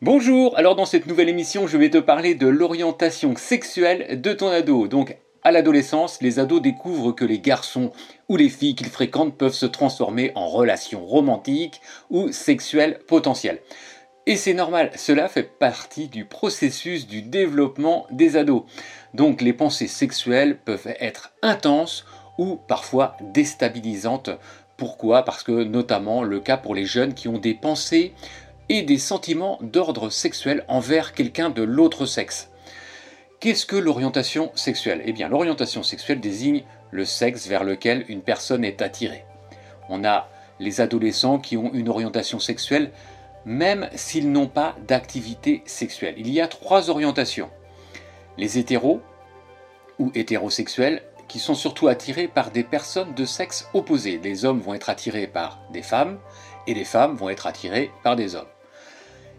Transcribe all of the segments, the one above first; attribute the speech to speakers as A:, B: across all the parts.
A: Bonjour, alors dans cette nouvelle émission, je vais te parler de l'orientation sexuelle de ton ado. Donc à l'adolescence, les ados découvrent que les garçons ou les filles qu'ils fréquentent peuvent se transformer en relations romantiques ou sexuelles potentielles. Et c'est normal, cela fait partie du processus du développement des ados. Donc les pensées sexuelles peuvent être intenses ou parfois déstabilisantes. Pourquoi? Parce que notamment le cas pour les jeunes qui ont des pensées et des sentiments d'ordre sexuel envers quelqu'un de l'autre sexe. Qu'est-ce que l'orientation sexuelle? Eh bien, l'orientation sexuelle désigne le sexe vers lequel une personne est attirée. On a les adolescents qui ont une orientation sexuelle même s'ils n'ont pas d'activité sexuelle. Il y a trois orientations. Les hétéros ou hétérosexuels qui sont surtout attirés par des personnes de sexe opposé. Les hommes vont être attirés par des femmes et les femmes vont être attirées par des hommes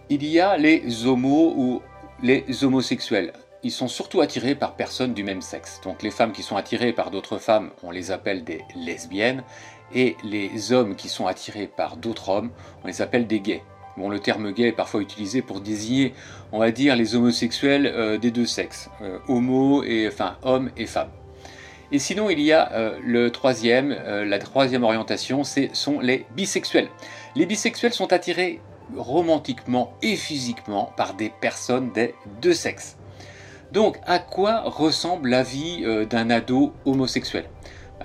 A: il y a les homos ou les homosexuels. Ils sont surtout attirés par personnes du même sexe. Donc les femmes qui sont attirées par d'autres femmes, on les appelle des lesbiennes, et les hommes qui sont attirés par d'autres hommes, on les appelle des gays. Bon, le terme gay est parfois utilisé pour désigner, on va dire, les homosexuels euh, des deux sexes, euh, homo et enfin hommes et femmes. Et sinon, il y a euh, le troisième, la troisième orientation, ce sont les bisexuels. Les bisexuels sont attirés romantiquement et physiquement par des personnes des deux sexes. Donc, à quoi ressemble la vie euh, d'un ado homosexuel?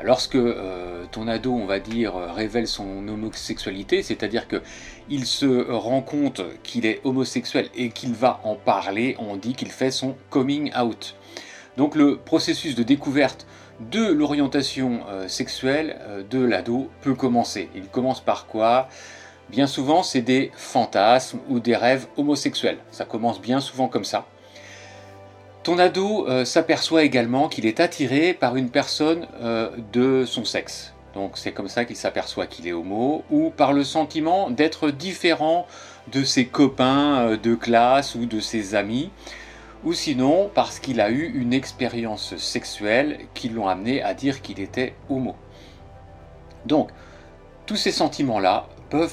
A: Lorsque euh, ton ado, on va dire, révèle son homosexualité, c'est-à-dire qu'il se rend compte qu'il est homosexuel et qu'il va en parler, on dit qu'il fait son coming out. Donc le processus de découverte de l'orientation euh, sexuelle de l'ado peut commencer. Il commence par quoi? Bien souvent, c'est des fantasmes ou des rêves homosexuels. Ça commence bien souvent comme ça. Ton ado euh, s'aperçoit également qu'il est attiré par une personne euh, de son sexe. Donc c'est comme ça qu'il s'aperçoit qu'il est homo, ou par le sentiment d'être différent de ses copains euh, de classe ou de ses amis, ou sinon parce qu'il a eu une expérience sexuelle qui l'ont amené à dire qu'il était homo. Donc, tous ces sentiments-là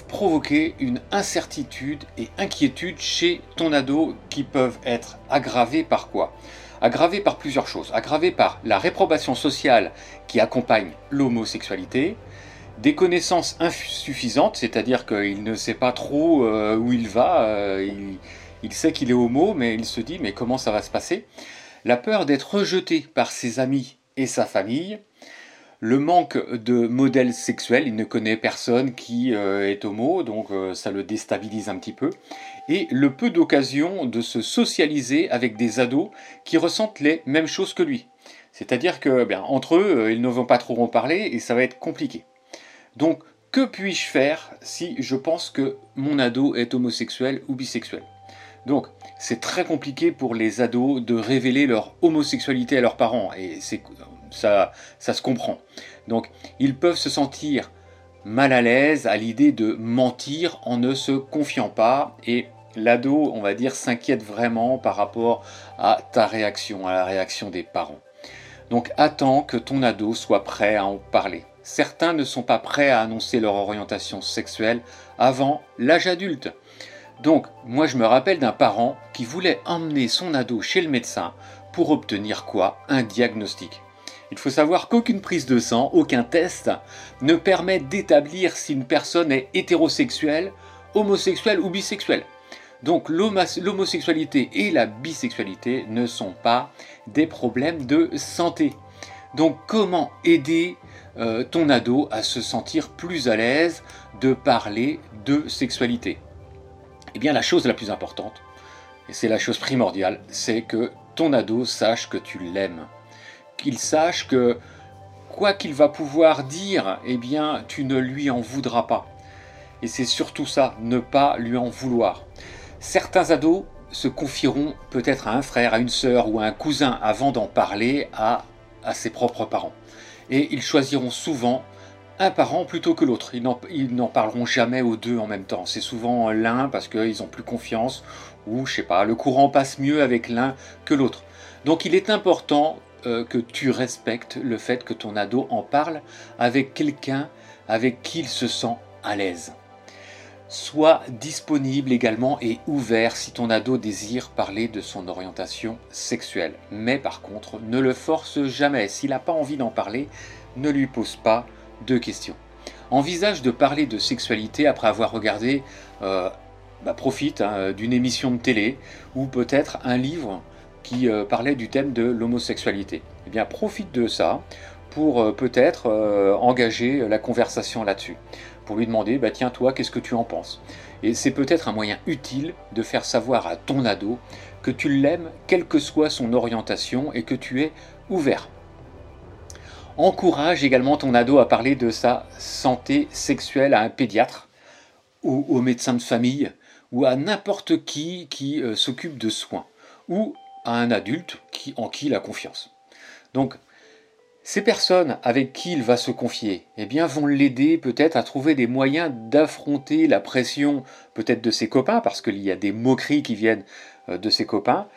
A: provoquer une incertitude et inquiétude chez ton ado qui peuvent être aggravés par quoi? Aggravés par plusieurs choses. Aggravés par la réprobation sociale qui accompagne l'homosexualité, des connaissances insuffisantes, c'est-à-dire qu'il ne sait pas trop euh, où il va, euh, il sait qu'il est homo, mais il se dit mais comment ça va se passer? La peur d'être rejeté par ses amis et sa famille, le manque de modèles sexuels, il ne connaît personne qui euh, est homo, donc euh, ça le déstabilise un petit peu, et le peu d'occasions de se socialiser avec des ados qui ressentent les mêmes choses que lui. C'est-à-dire que, bien, entre eux, euh, ils ne vont pas trop en parler et ça va être compliqué. Donc, que puis-je faire si je pense que mon ado est homosexuel ou bisexuel? Donc, c'est très compliqué pour les ados de révéler leur homosexualité à leurs parents, et c'est ça, se comprend. Donc, ils peuvent se sentir mal à l'aise à l'idée de mentir en ne se confiant pas, et l'ado, on va dire, s'inquiète vraiment par rapport à ta réaction, à la réaction des parents. Donc, attends que ton ado soit prêt à en parler. Certains ne sont pas prêts à annoncer leur orientation sexuelle avant l'âge adulte. Donc, moi je me rappelle d'un parent qui voulait emmener son ado chez le médecin pour obtenir quoi? Un diagnostic. Il faut savoir qu'aucune prise de sang, aucun test ne permet d'établir si une personne est hétérosexuelle, homosexuelle ou bisexuelle. Donc l'homosexualité et la bisexualité ne sont pas des problèmes de santé. Donc comment aider euh, ton ado à se sentir plus à l'aise de parler de sexualité? Eh bien, la chose la plus importante, et c'est la chose primordiale, c'est que ton ado sache que tu l'aimes. Qu'il sache que quoi qu'il va pouvoir dire, eh bien, tu ne lui en voudras pas. Et c'est surtout ça, ne pas lui en vouloir. Certains ados se confieront peut-être à un frère, à une sœur ou à un cousin avant d'en parler à, à ses propres parents. Et ils choisiront souvent un parent plutôt que l'autre. Ils n'en parleront jamais aux deux en même temps. C'est souvent l'un parce qu'ils ont plus confiance ou je sais pas, le courant passe mieux avec l'un que l'autre. Donc il est important euh, que tu respectes le fait que ton ado en parle avec quelqu'un avec qui il se sent à l'aise. Sois disponible également et ouvert si ton ado désire parler de son orientation sexuelle. Mais par contre, ne le force jamais. S'il n'a pas envie d'en parler, ne lui pose pas de questions. Envisage de parler de sexualité après avoir regardé, euh, bah, profite hein, d'une émission de télé ou peut-être un livre qui euh, parlait du thème de l'homosexualité. Eh bien, profite de ça pour euh, peut-être engager la conversation là-dessus pour lui demander, bah tiens toi, qu'est-ce que tu en penses? Et c'est peut-être un moyen utile de faire savoir à ton ado que tu l'aimes, quelle que soit son orientation, et que tu es ouvert. Encourage également ton ado à parler de sa santé sexuelle à un pédiatre ou au médecin de famille ou à n'importe qui qui euh, s'occupe de soins ou un adulte en qui il a confiance. Donc ces personnes avec qui il va se confier eh bien, vont l'aider peut-être à trouver des moyens d'affronter la pression peut-être de ses copains, parce qu'il y a des moqueries qui viennent euh, de ses copains.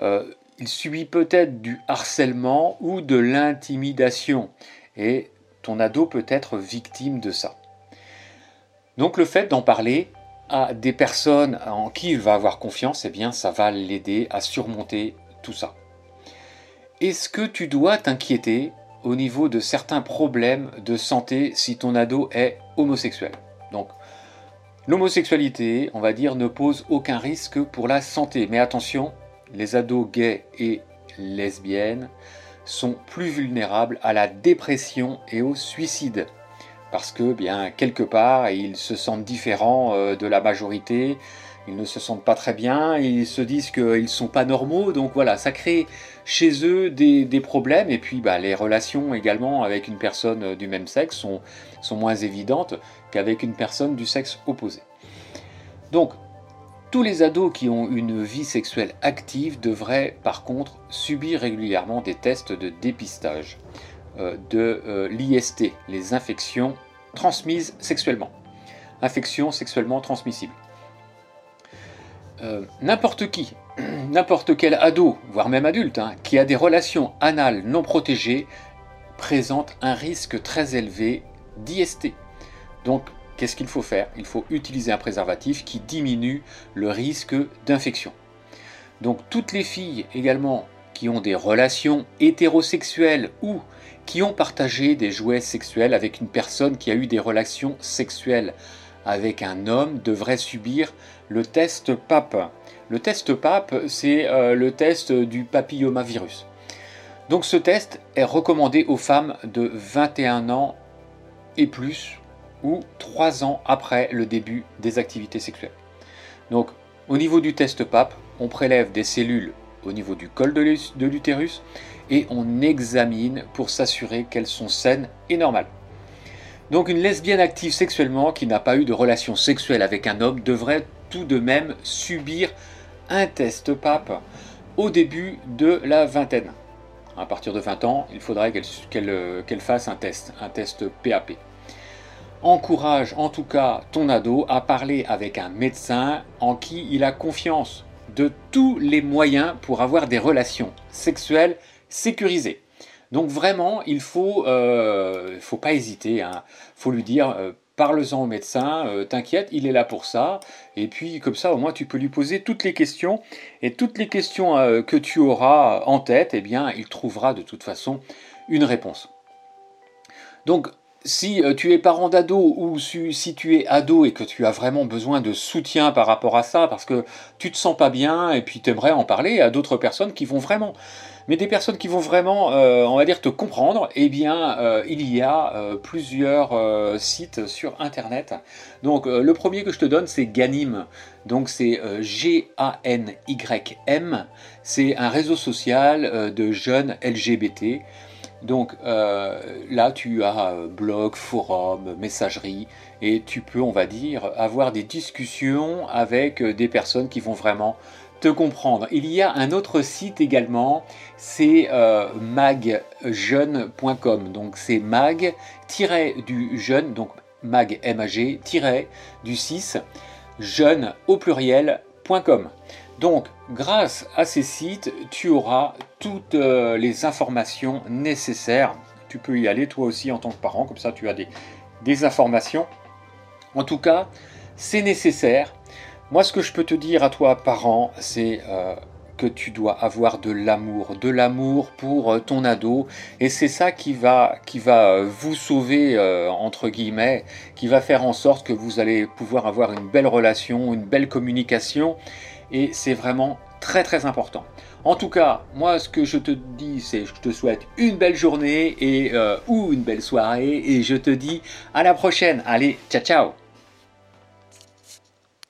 A: Euh, il subit peut-être du harcèlement ou de l'intimidation, et ton ado peut être victime de ça. Donc le fait d'en parler à des personnes en qui il va avoir confiance, eh bien, ça va l'aider à surmonter tout ça. Est-ce que tu dois t'inquiéter au niveau de certains problèmes de santé si ton ado est homosexuel? Donc, l'homosexualité, on va dire, ne pose aucun risque pour la santé. Mais attention, les ados gays et lesbiennes sont plus vulnérables à la dépression et au suicide. Parce que, bien, quelque part, ils se sentent différents euh, de la majorité, ils ne se sentent pas très bien, ils se disent qu'ils ne sont pas normaux, donc voilà, ça crée chez eux des, problèmes, et puis bah, les relations également avec une personne du même sexe sont, moins évidentes qu'avec une personne du sexe opposé. Donc, tous les ados qui ont une vie sexuelle active devraient par contre subir régulièrement des tests de dépistage. euh, de euh, l'IST, les infections transmises sexuellement. Infections sexuellement transmissibles. Euh, n'importe qui, n'importe quel ado, voire même adulte, hein, qui a des relations anales non protégées, présente un risque très élevé d'IST. Donc, qu'est-ce qu'il faut faire? Il faut utiliser un préservatif qui diminue le risque d'infection. Donc, toutes les filles également qui ont des relations hétérosexuelles ou qui ont partagé des jouets sexuels avec une personne qui a eu des relations sexuelles avec un homme devraient subir le test PAP. Le test PAP, c'est euh, le test du papillomavirus. Donc ce test est recommandé aux femmes de 21 ans et plus ou 3 ans après le début des activités sexuelles. Donc au niveau du test PAP, on prélève des cellules au niveau du col de l'utérus et on examine pour s'assurer qu'elles sont saines et normales. Donc une lesbienne active sexuellement qui n'a pas eu de relation sexuelle avec un homme devrait tout de même subir un test PAP au début de la vingtaine. À partir de 20 ans, il faudrait qu'elle fasse un test, un test PAP. Encourage en tout cas ton ado à parler avec un médecin en qui il a confiance de tous les moyens pour avoir des relations sexuelles sécurisées. Donc vraiment, il faut, euh, faut pas hésiter. Il hein. faut lui dire, euh, parle-en au médecin, euh, t'inquiète, il est là pour ça. Et puis comme ça, au moins, tu peux lui poser toutes les questions. Et toutes les questions que tu auras en tête, eh bien, il trouvera de toute façon une réponse. Donc si tu es parent d'ado ou si tu es ado et que tu as vraiment besoin de soutien par rapport à ça, parce que tu te sens pas bien et puis tu aimerais en parler à d'autres personnes qui vont vraiment mais des personnes qui vont vraiment, euh, on va dire, te comprendre, eh bien, euh, il y a euh, plusieurs sites sur Internet. Donc, le premier que je te donne, c'est Ganim. Donc, c'est G-A-N-Y-M. C'est un réseau social de jeunes LGBT. Donc là, tu as blog, forum, messagerie, et tu peux, on va dire, avoir des discussions avec des personnes qui vont vraiment comprendre. Il y a un autre site également, c'est euh, magjeune.com. Donc c'est mag du jeune, donc mag mag du 6 jeune au pluriel.com. Donc grâce à ces sites, tu auras toutes euh, les informations nécessaires. Tu peux y aller toi aussi en tant que parent, comme ça tu as des, informations. En tout cas, c'est nécessaire. Moi, ce que je peux te dire à toi, parent, c'est euh, que tu dois avoir de l'amour, de l'amour pour euh, ton ado, et c'est ça qui va, vous sauver, entre guillemets, qui va faire en sorte que vous allez pouvoir avoir une belle relation, une belle communication, et c'est vraiment très très important. En tout cas, moi ce que je te dis, c'est je te souhaite une belle journée et ou une belle soirée et je te dis à la prochaine. Allez, ciao ciao